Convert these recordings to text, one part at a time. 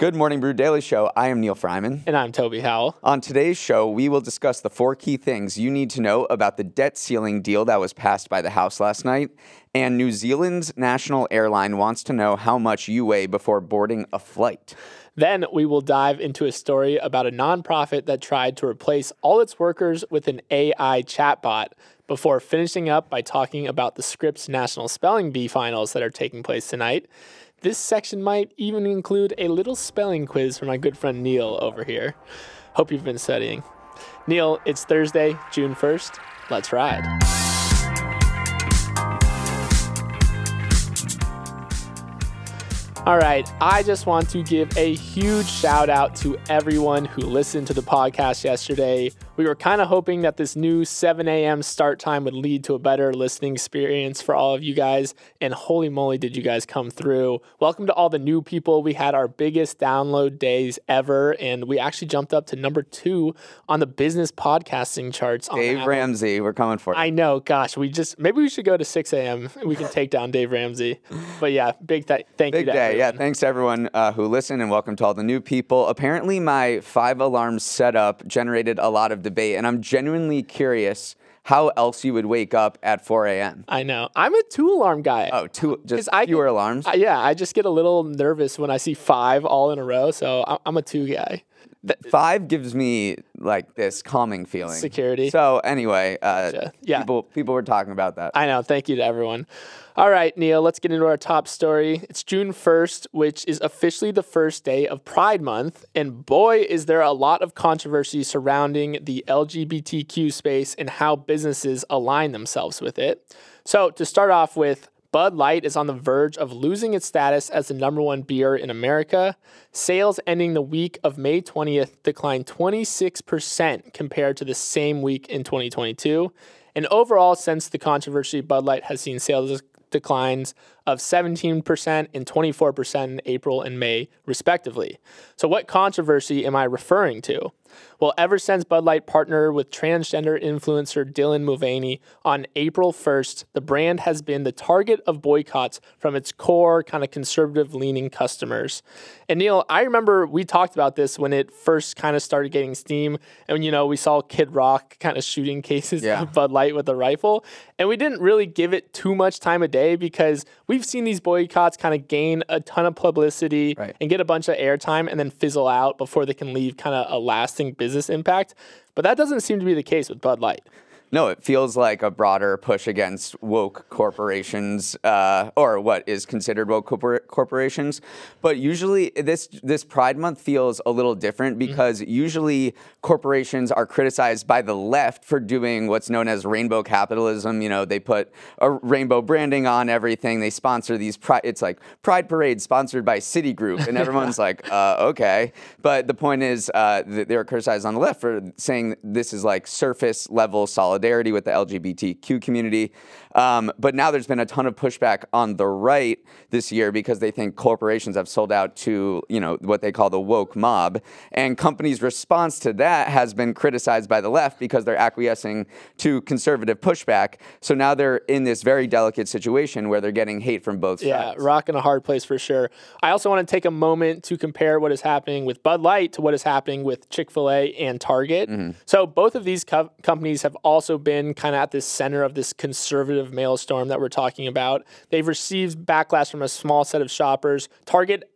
Good Morning Brew Daily Show. I am Neal Freyman. And I'm Toby Howell. On today's show, we will discuss the four key things you need to know about the debt ceiling deal that was passed by the House last night. And New Zealand's national airline wants to know how much you weigh before boarding a flight. Then we will dive into a story about a nonprofit that tried to replace all its workers with an AI chatbot before finishing up by talking about the Scripps National Spelling Bee finals that are taking place tonight. This section might even include a little spelling quiz for my good friend Neal over here. Hope you've been studying. Neal, it's Thursday, June 1st. Let's ride. All right, I just want to give a huge shout out to everyone who listened to the podcast yesterday. We were kind of hoping that this new 7 a.m. start time would lead to a better listening experience for all of you guys. And holy moly, did you guys come through! Welcome to all the new people. We had our biggest download days ever, and we actually jumped up to number two on the business podcasting charts. Dave Ramsey, we're coming for you. I know, gosh, we just maybe we should go to 6 a.m. We can take down Dave Ramsey. But yeah, big th- thank big you. Big day, everyone. yeah. Thanks to everyone uh, who listened, and welcome to all the new people. Apparently, my five alarm setup generated a lot of debate, and I'm genuinely curious how else you would wake up at 4 a.m. I know. I'm a two alarm guy. Oh, two, just I fewer get, alarms? Uh, yeah, I just get a little nervous when I see five all in a row, so I'm a two guy. Five gives me like this calming feeling. Security. So anyway, uh, yeah, people people were talking about that. I know. Thank you to everyone. All right, Neal, let's get into our top story. It's June 1st, which is officially the first day of Pride Month. And boy, is there a lot of controversy surrounding the LGBTQ space and how businesses align themselves with it. So, to start off with, Bud Light is on the verge of losing its status as the number one beer in America. Sales ending the week of May 20th declined 26% compared to the same week in 2022. And overall, since the controversy, Bud Light has seen sales declines of 17% and 24% in April and May, respectively. So, what controversy am I referring to? Well, ever since Bud Light partnered with transgender influencer Dylan Mulvaney on April 1st, the brand has been the target of boycotts from its core, kind of conservative leaning customers. And Neal, I remember we talked about this when it first kind of started getting steam. And, you know, we saw Kid Rock kind of shooting cases yeah. of Bud Light with a rifle. And we didn't really give it too much time of day because we've seen these boycotts kind of gain a ton of publicity right. and get a bunch of airtime and then fizzle out before they can leave kind of a lasting business impact. But that doesn't seem to be the case with Bud Light. No, it feels like a broader push against woke corporations, uh, or what is considered woke corpor- corporations. But usually, this this Pride Month feels a little different mm-hmm. because mm-hmm. usually corporations are criticized by the left for doing what's known as rainbow capitalism. You know, they put a rainbow branding on everything. They sponsor these. Pride, it's like Pride parades sponsored by Citigroup, and everyone's like, uh, okay. But the point is, uh, they're criticized on the left for saying this is like surface level solid solidarity with the LGBTQ community. Um, but now there's been a ton of pushback on the right this year because they think corporations have sold out to, you know, what they call the woke mob. And companies' response to that has been criticized by the left because they're acquiescing to conservative pushback. So now they're in this very delicate situation where they're getting hate from both yeah, sides. Yeah, rock in a hard place for sure. I also want to take a moment to compare what is happening with Bud Light to what is happening with Chick fil A and Target. Mm-hmm. So both of these co- companies have also also been kind of at the center of this conservative maelstrom that we're talking about. They've received backlash from a small set of shoppers. Target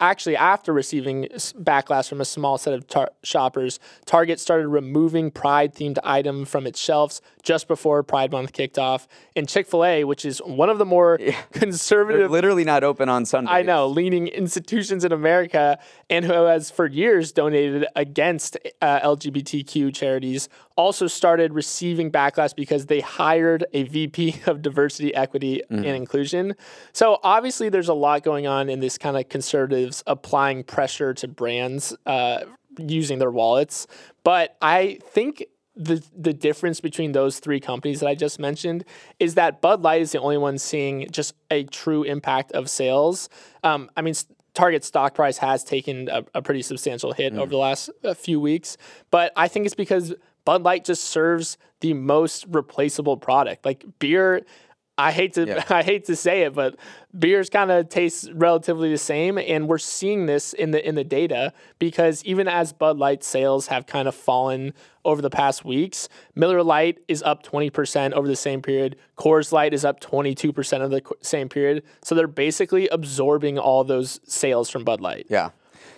actually after receiving backlash from a small set of tar- shoppers target started removing pride themed items from its shelves just before Pride Month kicked off, and Chick Fil A, which is one of the more They're conservative literally not open on Sunday. I know, leaning institutions in America, and who has for years donated against uh, LGBTQ charities, also started receiving backlash because they hired a VP of diversity, equity, and inclusion. So obviously, there's a lot going on in this kind of conservatives applying pressure to brands uh, using their wallets. But I think the the difference between those three companies that I just mentioned is that Bud Light is the only one seeing just a true impact of sales. Um, I mean, Target stock price has taken a, a pretty substantial hit over the last uh, few weeks, but I think it's because Bud Light just serves the most replaceable product. Like beer, I hate to Yeah. I hate to say it, but beers kind of taste relatively the same, and we're seeing this in the in the data because even as Bud Light sales have kind of fallen over the past weeks, Miller Lite is up twenty percent over the same period. Coors Light is up twenty two percent of the same period. So they're basically absorbing all those sales from Bud Light. Yeah.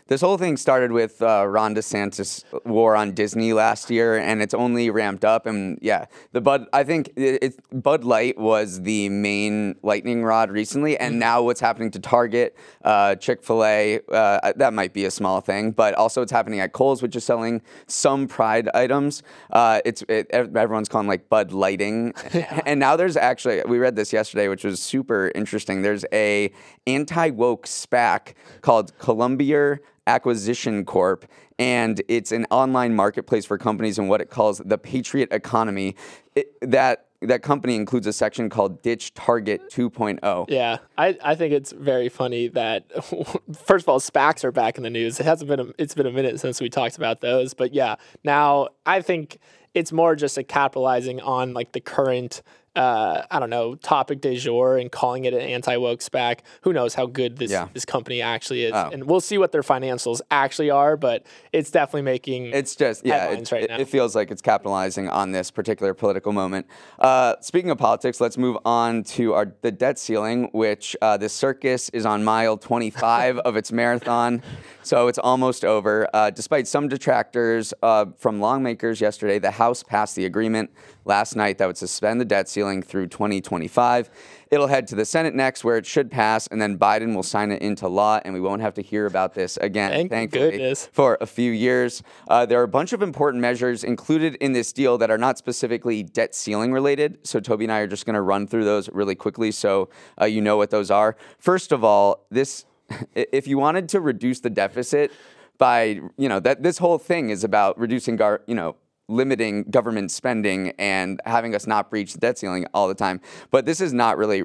This whole thing started with uh, Ron DeSantis' war on Disney last year, and it's only ramped up. And yeah, the Bud, I think it, it, Bud Light was the main lightning rod recently, and now what's happening to Target, uh, Chick Fil A, uh, that might be a small thing, but also it's happening at Kohl's, which is selling some Pride items. Uh, it's it, everyone's calling like Bud Lighting, and now there's actually we read this yesterday, which was super interesting. There's a anti woke SPAC called Colombier Acquisition Corp, and it's an online marketplace for companies in what it calls the Patriot Economy. It, that that company includes a section called Ditch Target oh. 2.0. Yeah, I, I think it's very funny that first of all, SPACs are back in the news. It hasn't been a, it's been a minute since we talked about those, but yeah, now I think it's more just a capitalizing on like the current uh, I don't know topic de jour and calling it an anti woke SPAC. Who knows how good this Yeah. this company actually is, Oh. and we'll see what their financials actually are. But it's definitely making It's just yeah, it, right it feels like it's capitalizing on this particular political moment. Uh, speaking of politics, let's move on to our the debt ceiling, which uh, the circus is on mile 25 of its marathon, so it's almost over. Uh, despite some detractors uh, from lawmakers yesterday, the House passed the agreement last night that would suspend the debt ceiling through 2025. It'll head to the Senate next, where it should pass, and then Biden will sign it into law, and we won't have to hear about this again. Thank thankfully goodness. for a few years. Uh, there are a bunch of important measures included in this deal that are not specifically debt ceiling related. So Toby and I are just going to run through those really quickly so uh, you know what those are. First of all, this if you wanted to reduce the deficit by you know that this whole thing is about reducing gar, you know limiting government spending and having us not breach the debt ceiling all the time. But this is not really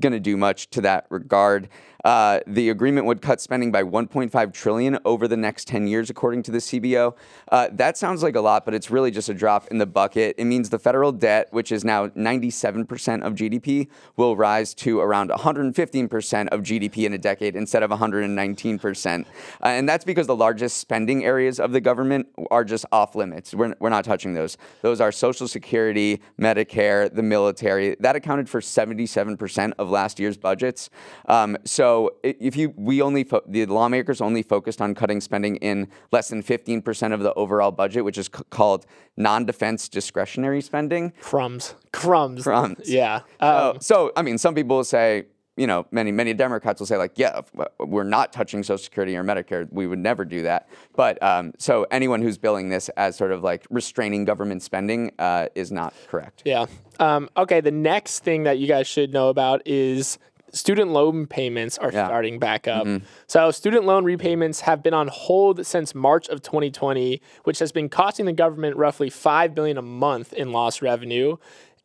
going to do much to that regard. Uh, the agreement would cut spending by 1.5 trillion over the next 10 years, according to the CBO. Uh, that sounds like a lot, but it's really just a drop in the bucket. It means the federal debt, which is now 97% of GDP, will rise to around 115% of GDP in a decade instead of 119%. Uh, and that's because the largest spending areas of the government are just off limits. We're, we're not touching those. Those are Social Security, Medicare, the military. That accounted for 77% of last year's budgets. Um, so if you, we only, fo- the lawmakers only focused on cutting spending in less than 15% of the overall budget, which is c- called non-defense discretionary spending. crumbs, crumbs, Crumbs. Yeah. Um, so I mean, some people will say, you know, many many Democrats will say like, yeah, we're not touching Social Security or Medicare. We would never do that. But um, so anyone who's billing this as sort of like restraining government spending uh, is not correct. Yeah. Um, okay. The next thing that you guys should know about is student loan payments are Yeah. starting back up. So student loan repayments have been on hold since March of 2020, which has been costing the government roughly five billion a month in lost revenue.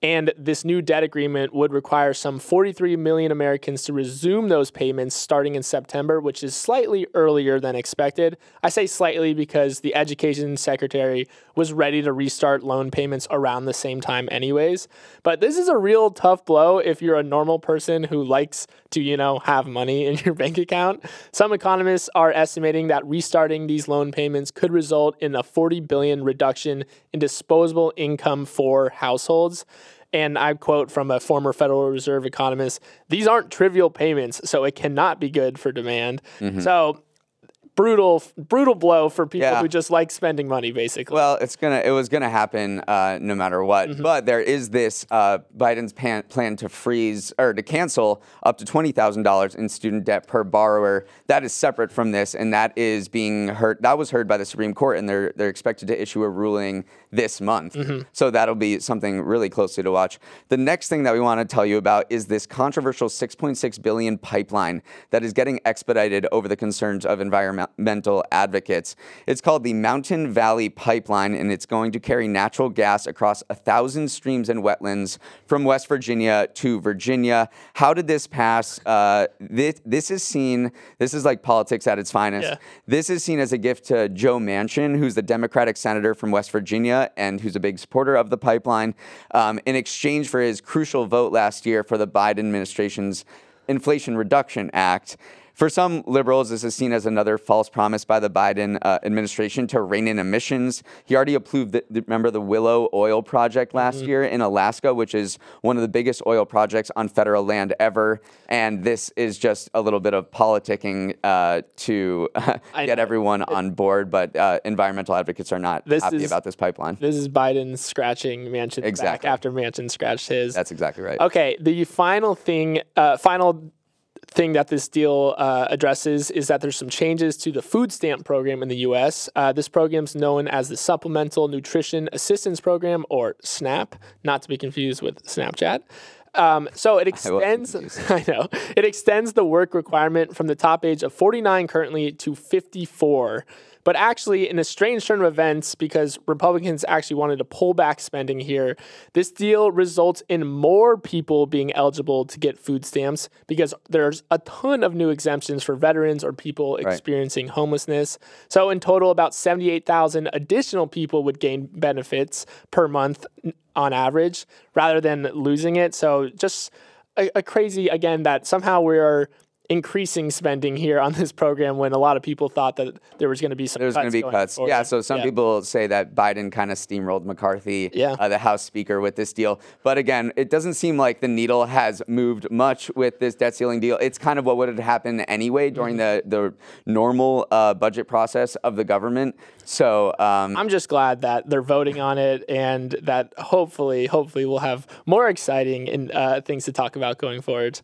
And this new debt agreement would require some 43 million Americans to resume those payments starting in September, which is slightly earlier than expected. I say slightly because the education secretary was ready to restart loan payments around the same time, anyways. But this is a real tough blow if you're a normal person who likes to, you know, have money in your bank account. Some economists are estimating that restarting these loan payments could result in a 40 billion reduction in disposable income for households. And I quote from a former Federal Reserve economist these aren't trivial payments, so it cannot be good for demand. Mm-hmm. So brutal, brutal blow for people Yeah. who just like spending money, basically. Well, it's gonna it was gonna happen uh, no matter what. Mm-hmm. But there is this uh, Biden's pan, plan to freeze or to cancel up to twenty thousand dollars in student debt per borrower. That is separate from this, and that is being heard. That was heard by the Supreme Court, and they're they're expected to issue a ruling this month. Mm-hmm. So that'll be something really closely to watch. The next thing that we want to tell you about is this controversial six point six billion pipeline that is getting expedited over the concerns of environmental advocates. It's called the Mountain Valley Pipeline, and it's going to carry natural gas across a thousand streams and wetlands from West Virginia to Virginia. How did this pass? Uh, this, this is seen, this is like politics at its finest. Yeah. This is seen as a gift to Joe Manchin, who's the Democratic senator from West Virginia and who's a big supporter of the pipeline, um, in exchange for his crucial vote last year for the Biden administration's Inflation Reduction Act. For some liberals, this is seen as another false promise by the Biden uh, administration to rein in emissions. He already approved, the, remember the Willow Oil Project last year in Alaska, which is one of the biggest oil projects on federal land ever. And this is just a little bit of politicking uh, to get everyone on board, but uh, environmental advocates are not This happy is- about this pipeline. this is Biden scratching back Exactly. after Manchin scratched his. That's exactly right. Okay, the final thing, uh, final thing that this deal uh, addresses is that there's some changes to the food stamp program in the U.S. Uh, this is known as the Supplemental Nutrition Assistance Program, or SNAP, not to be confused with Snapchat. Um, so it extends. confused. I know it extends the work requirement from the top age of 49 currently to 54. But actually, in a strange turn of events, because Republicans actually wanted to pull back spending here, this deal results in more people being eligible to get food stamps because there's a ton of new exemptions for veterans or people experiencing homelessness. So, in total, about 78,000 additional people would gain benefits per month on average rather than losing it. So, just a, a crazy, again, that somehow we are increasing spending here on this program when a lot of people thought that there was going to be some There's going to be going cuts. forward. Yeah, so some Yeah. people say that Biden kind of steamrolled McCarthy, Yeah. uh, the House Speaker, with this deal. But again, it doesn't seem like the needle has moved much with this debt ceiling deal. It's kind of what would have happened anyway during Mm-hmm. the, the normal uh, budget process of the government. So um, I'm just glad that they're voting on it and that hopefully, hopefully we'll have more exciting and uh, things to talk about going forward.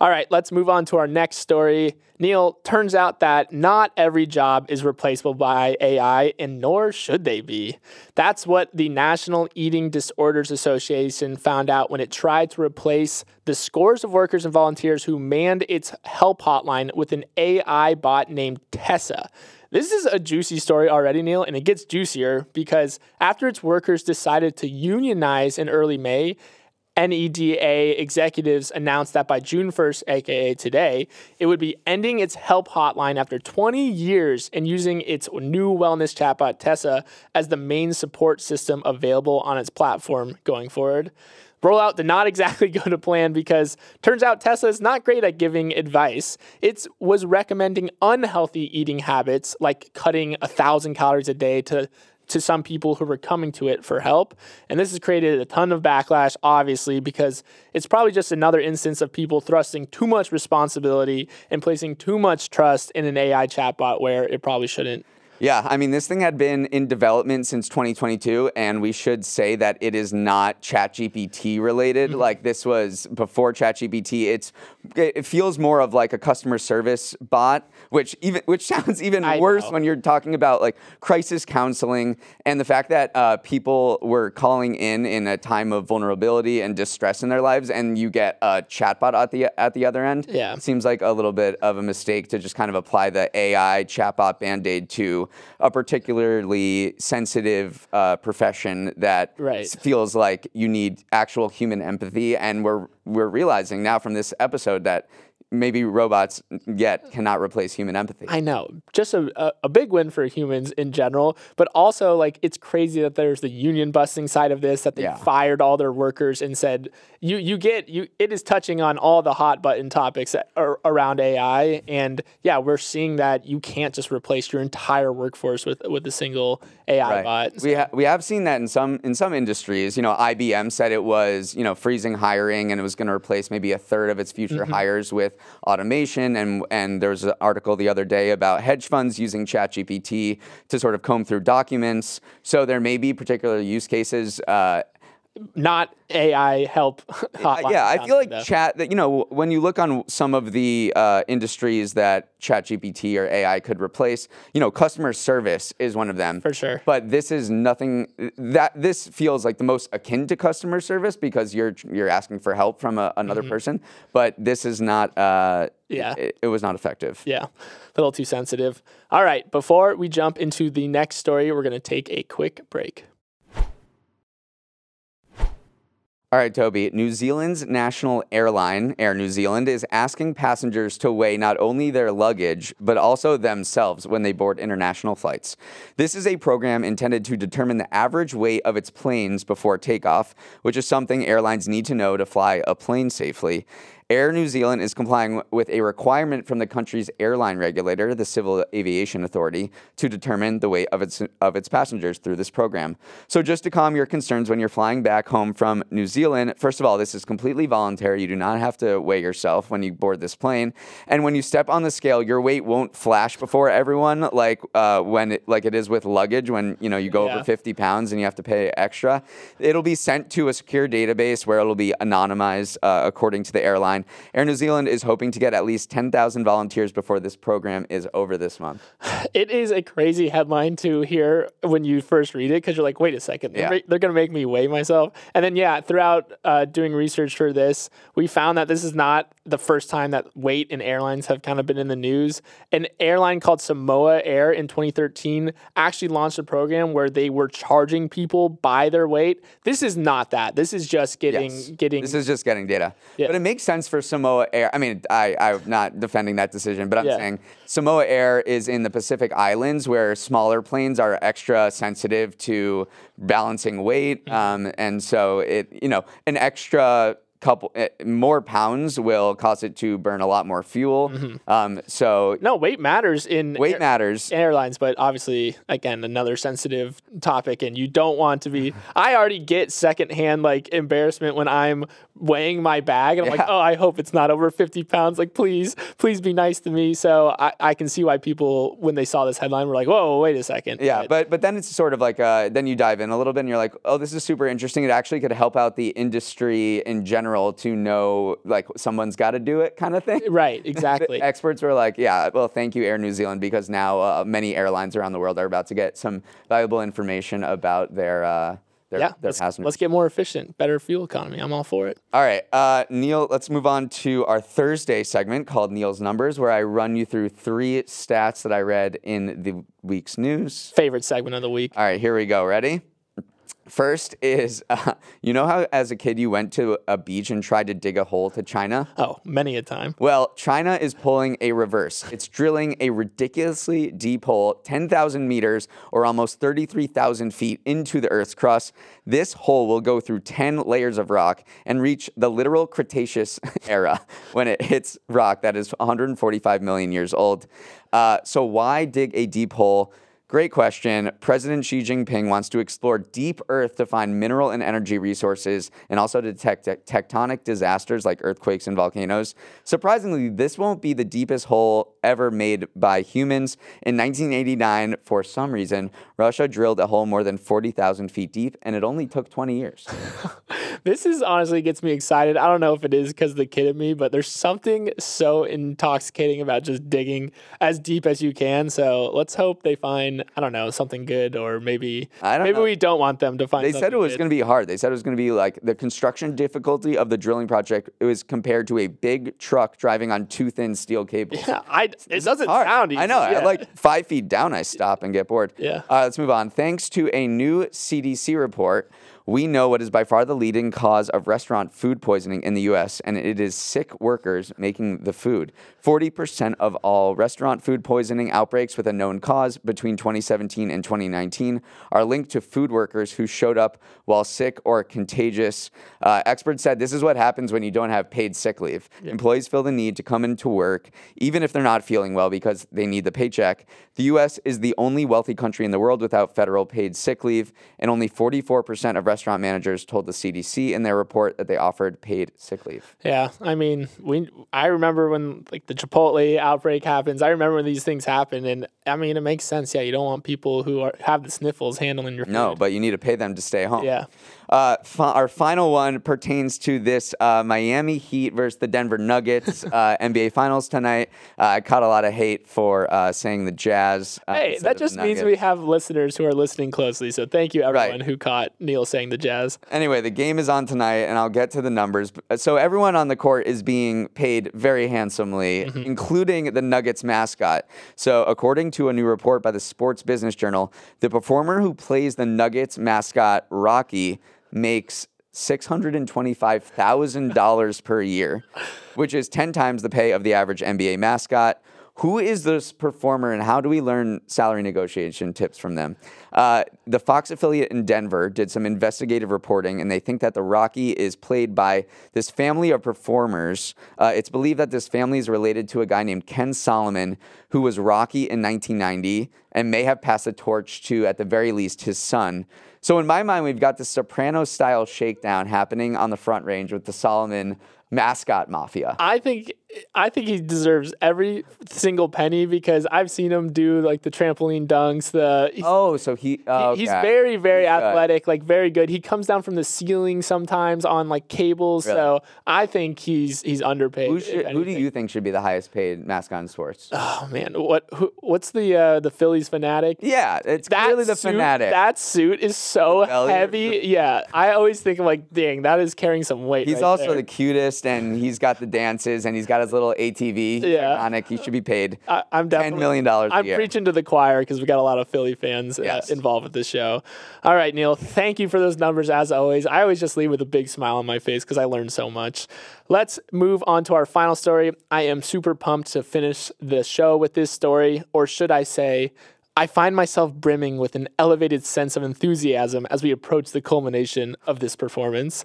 All right, let's move on to our next story. Neal, turns out that not every job is replaceable by AI, and nor should they be. That's what the National Eating Disorders Association found out when it tried to replace the scores of workers and volunteers who manned its help hotline with an AI bot named Tessa. This is a juicy story already, Neal, and it gets juicier because after its workers decided to unionize in early May, NEDA executives announced that by June 1st, aka today, it would be ending its help hotline after 20 years and using its new wellness chatbot Tessa as the main support system available on its platform going forward. Rollout did not exactly go to plan because turns out Tessa is not great at giving advice. It was recommending unhealthy eating habits like cutting a thousand calories a day to to some people who were coming to it for help. And this has created a ton of backlash, obviously, because it's probably just another instance of people thrusting too much responsibility and placing too much trust in an AI chatbot where it probably shouldn't. Yeah, I mean, this thing had been in development since 2022, and we should say that it is not ChatGPT related. Mm-hmm. Like this was before ChatGPT. It's it feels more of like a customer service bot, which even which sounds even I worse know. when you're talking about like crisis counseling and the fact that uh, people were calling in in a time of vulnerability and distress in their lives, and you get a chatbot at the at the other end. Yeah. seems like a little bit of a mistake to just kind of apply the AI chatbot band aid to a particularly sensitive uh, profession that Right. feels like you need actual human empathy. And we're we're realizing now from this episode that maybe robots yet cannot replace human empathy. I know, just a, a, a big win for humans in general, but also like it's crazy that there's the union busting side of this that they Yeah. fired all their workers and said you you get you it is touching on all the hot button topics that are around AI and yeah we're seeing that you can't just replace your entire workforce with with a single AI bot. We ha- we have seen that in some in some industries. You know, IBM said it was you know freezing hiring and it was going to replace maybe a third of its future Mm-hmm. hires with automation. And and there was an article the other day about hedge funds using ChatGPT to sort of comb through documents. So there may be particular use cases. Uh, not AI help. hotline yeah, I feel like though. chat that you know when you look on some of the uh, industries that ChatGPT or AI could replace, you know, customer service is one of them For sure. But this is nothing that this feels like the most akin to customer service because you're you're asking for help from a, another person, but this is not. Uh, Mm-hmm. Yeah. it, it was not effective. Yeah, a little too sensitive. All right, before we jump into the next story, we're going to take a quick break. All right, Toby. New Zealand's national airline, Air New Zealand, is asking passengers to weigh not only their luggage, but also themselves when they board international flights. This is a program intended to determine the average weight of its planes before takeoff, which is something airlines need to know to fly a plane safely. Air New Zealand is complying with a requirement from the country's airline regulator, the Civil Aviation Authority, to determine the weight of its of its passengers through this program. So just to calm your concerns when you're flying back home from New Zealand, first of all, this is completely voluntary. You do not have to weigh yourself when you board this plane, and when you step on the scale, your weight won't flash before everyone like uh, when it, like it is with luggage when you know you go Yeah. over 50 pounds and you have to pay extra. It'll be sent to a secure database where it'll be anonymized uh, according to the airline. Air New Zealand is hoping to get at least 10,000 volunteers before this program is over this month. It is a crazy headline to hear when you first read it because you're like, wait a second, they're, they're going to make me weigh myself. And then, yeah, throughout uh, doing research for this, we found that this is not the first time that weight and airlines have kind of been in the news. An airline called Samoa Air in 2013 actually launched a program where they were charging people by their weight. This is not that. This is just getting Yes. getting. This is just getting data. Yeah. But it makes sense for Samoa Air. I mean, I, I'm not defending that decision, but I'm Yeah. saying Samoa Air is in the Pacific Islands where smaller planes are extra sensitive to balancing weight. Mm-hmm. Um, and so it, you know, an extra couple eh, more pounds will cause it to burn a lot more fuel. Um, so no, weight matters in weight air- matters. airlines, but obviously, again, another sensitive topic, and you don't want to be. I already get secondhand like embarrassment when I'm weighing my bag, and I'm like, oh, I hope it's not over 50 pounds. Like, please, please be nice to me. So I, I can see why people, when they saw this headline, were like, whoa, wait a second. Yeah, but but then it's sort of like uh, then you dive in a little bit and you're like, oh, this is super interesting. It actually could help out the industry in general to know like someone's got to do it kind of thing. right, exactly. experts were like, yeah, well, thank you, Air New Zealand, because now uh, many airlines around the world are about to get some valuable information about their uh, their, yeah, their let's, passengers. let's get more efficient, better fuel economy. I'm all for it. All right, uh, Neal, let's move on to our Thursday segment called Neal's Numbers, where I run you through three stats that I read in the week's news. Favorite segment of the week. All right, here we go. Ready? First is, uh, you know how as a kid you went to a beach and tried to dig a hole to China? Oh, many a time. Well, China is pulling a reverse. It's drilling a ridiculously deep hole, 10,000 meters or almost 33,000 feet into the Earth's crust. This hole will go through 10 layers of rock and reach the literal Cretaceous era when it hits rock that is 145 million years old. Uh, so, why dig a deep hole? Great question. President Xi Jinping wants to explore deep Earth to find mineral and energy resources and also to detect te- tectonic disasters like earthquakes and volcanoes. Surprisingly, this won't be the deepest hole ever made by humans. In 1989, for some reason, Russia drilled a hole more than 40,000 feet deep, and it only took 20 years. This is honestly gets me excited. I don't know if it is because the kid in me, but there's something so intoxicating about just digging as deep as you can. So let's hope they find I don't know something good, or maybe I don't maybe know. we don't want them to find. They said it was going to be hard. They said it was going to be like the construction difficulty of the drilling project. It was compared to a big truck driving on two thin steel cables. Yeah, I it doesn't hard. sound. Easy. I know. Yeah. Like five feet down, I stop and get bored. Yeah. Uh, let's move on. Thanks to a new CDC report, we know what is by far the leading cause of restaurant food poisoning in the U.S., and it is sick workers making the food. 40% of all restaurant food poisoning outbreaks with a known cause between 2017 and 2019 are linked to food workers who showed up while sick or contagious. Uh, experts said this is what happens when you don't have paid sick leave. Employees feel the need to come into work, even if they're not feeling well, because they need the paycheck. The U.S. is the only wealthy country in the world without federal paid sick leave, and only 44% of restaurant managers told the CDC in their report that they offered paid sick leave. Yeah, I mean, we. I remember when like the Chipotle outbreak happens. I remember when these things happen, and I mean, it makes sense. Yeah, you don't want people who are have the sniffles handling your food. No, but you need to pay them to stay home. Yeah. Uh, fi- our final one pertains to this uh, Miami Heat versus the Denver Nuggets uh, NBA Finals tonight. Uh, I caught a lot of hate for uh, saying the Jazz. uh, Hey, that just means we have listeners who are listening closely. So thank you, everyone Right. who caught Neal saying the Jazz. Anyway, the game is on tonight, and I'll get to the numbers. So everyone on the court is being paid very handsomely, Mm-hmm. including the Nuggets mascot. So according to a new report by the Sports Business Journal, the performer who plays the Nuggets mascot Rocky makes six hundred and twenty-five thousand dollars per year, which is ten times the pay of the average NBA mascot. Who is this performer and how do we learn salary negotiation tips from them? Uh, the Fox affiliate in Denver did some investigative reporting and they think that the Rocky is played by this family of performers. Uh, it's believed that this family is related to a guy named Ken Solomon, who was Rocky in 1990 and may have passed the torch to, at the very least, his son. So in my mind, we've got this Soprano style shakedown happening on the front range with the Solomon mascot mafia. I think I think he deserves every single penny because I've seen him do like the trampoline dunks. The Oh, so he, oh, he's okay. very very He's good. athletic, like very good. He comes down from the ceiling sometimes on like cables. Really? So I think he's he's underpaid. Who, should, who do you think should be the highest paid mascot in sports? Oh man, what who, what's the uh, the Phillies Phanatic? yeah, it's That clearly the suit, Phanatic. That suit is so heavy. Yeah, I always think of like, dang, that is carrying some weight. He's right also there. the cutest, and he's got the dances, and he's got his little ATV. Yeah. Iconic. He should be paid I, I'm definitely ten million dollars a I'm preaching to the choir because we got a lot of Philly fans uh, involved with this show. All right, Neal, thank you for those numbers as always. I always just leave with a big smile on my face because I learned so much. Let's move on to our final story. I am super pumped to finish the show with this story, or should I say, I find myself brimming with an elevated sense of enthusiasm as we approach the culmination of this performance.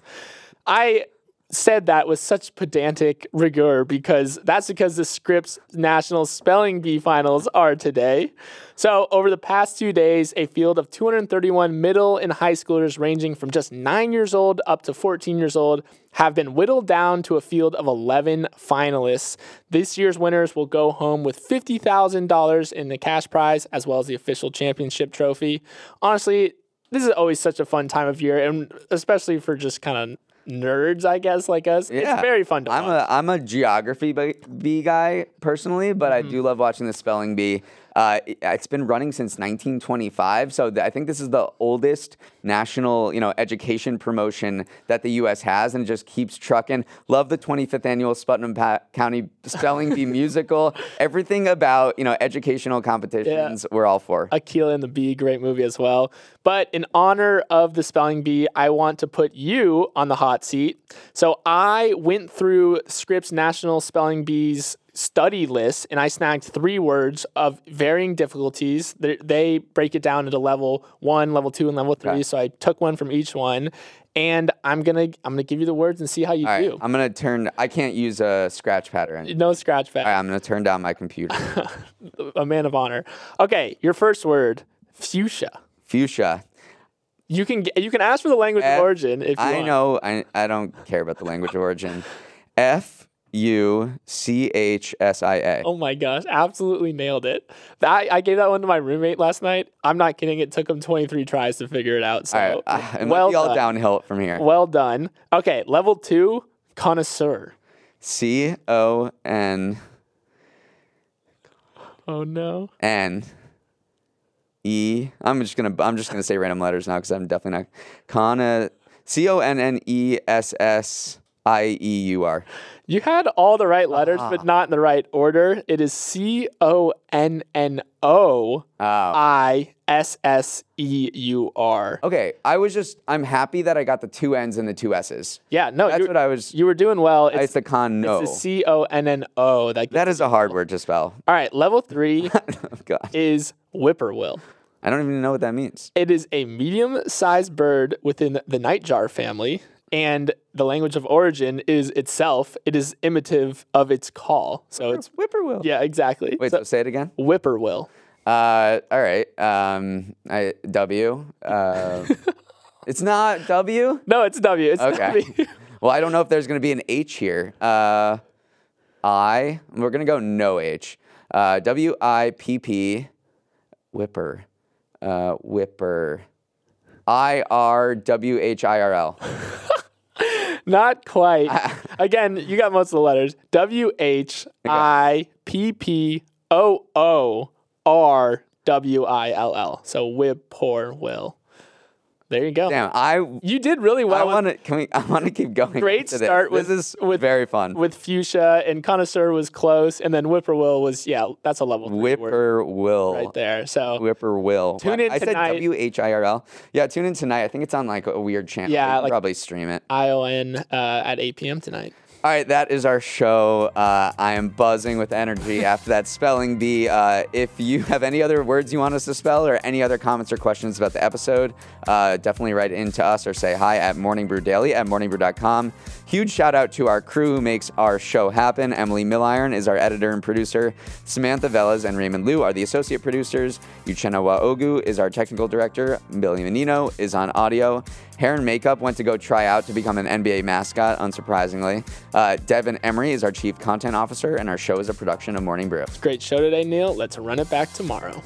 I said that with such pedantic rigor because that's because the Scripps National Spelling Bee finals are today. So, over the past two days, a field of 231 middle and high schoolers ranging from just 9 years old up to 14 years old have been whittled down to a field of 11 finalists. This year's winners will go home with $50,000 in the cash prize as well as the official championship trophy. Honestly, this is always such a fun time of year, and especially for just kind of nerds, I guess, like us. Yeah. It's very fun to I'm watch. a I'm a geography bee guy personally, but Mm-hmm. I do love watching the spelling bee. Uh, it- it's been running since 1925, so th- I think this is the oldest national, you know, education promotion that the U.S. has, and just keeps trucking. Love the 25th annual Putnam pa- County Spelling Bee musical. Everything about you know educational competitions, we're all for. Akeelah and the Bee, great movie as well. But in honor of the spelling bee, I want to put you on the hot seat. So I went through Scripps National Spelling Bees study list and I snagged three words of varying difficulties. They, they break it down into level one, level two, and level three. Okay. So I took one from each one. And I'm gonna I'm gonna give you the words and see how you all right, do. I'm gonna turn. I can't use a scratch pad or anything. no scratch pad. All right, I'm gonna turn down my computer. a man of honor. Okay, your first word, fuchsia. Fuchsia. You can you can ask for the language F- of origin if you I want. know. I, I don't care about the language of origin. F U C H S I A. Oh my gosh, absolutely nailed it. That I gave that one to my roommate last night. I'm not kidding. It took him 23 tries to figure it out. So All right, uh, it well be all done. downhill from here. Well done. Okay, level two, connoisseur. C O N Oh no. N E. I'm just gonna. I'm just gonna say random letters now because I'm definitely not. Conna. C O N N E S S I E U R. You had all the right letters, Ah. but not in the right order. It is C O N N O. I S S E U R. Okay, I was just. I'm happy that I got the two N's and the two S's. Yeah, no, That's what I was. you were doing well. It's the con no. It's the C O N N O. That, That is a hard word to spell. all right, level three oh, is whippoorwill. I don't even know what that means. It is a medium sized bird within the nightjar family, and the language of origin is itself, it is imitative of its call. So it's, Whippoorwill. yeah, exactly. Wait, So, so say it again. whippoorwill. Uh, all right. Um, I W. Uh, It's not W. No, it's W. It's Okay. W. well, I don't know if there's going to be an H here. Uh, I. We're going to go no H. Uh, w I P P. Whipper. Uh, whipper. I R W H I R L. Not quite. Again, you got most of the letters. W H I P P O O R W I L L. So whip poor will. There you go. Damn, I. You did really well I want to. Can we? I want to keep going. Great this. start This with- is with- very fun. with fuchsia and connoisseur was close, and then whippoorwill was yeah, that's a level three word Whipper will. right there. So Whipper will. Tune in I said tonight. W H I R L. Yeah, tune in tonight. I think it's on like a weird channel. Yeah, like- probably stream it. ION uh, at 8 p.m. tonight. All right, that is our show. Uh, I am buzzing with energy after that spelling bee. Uh, if you have any other words you want us to spell or any other comments or questions about the episode, uh, definitely write in to us or say hi at Morning Brew Daily at morningbrew.com. Huge shout out to our crew who makes our show happen. Emily Milliron is our editor and producer. Samantha Velas and Raymond Liu are the associate producers. Uchenna Waogu is our technical director. Billy Menino is on audio. Hair and makeup went to go try out to become an NBA mascot, unsurprisingly. Uh, Devin Emery is our chief content officer, and our show is a production of Morning Brew. Great show today, Neal. Let's run it back tomorrow.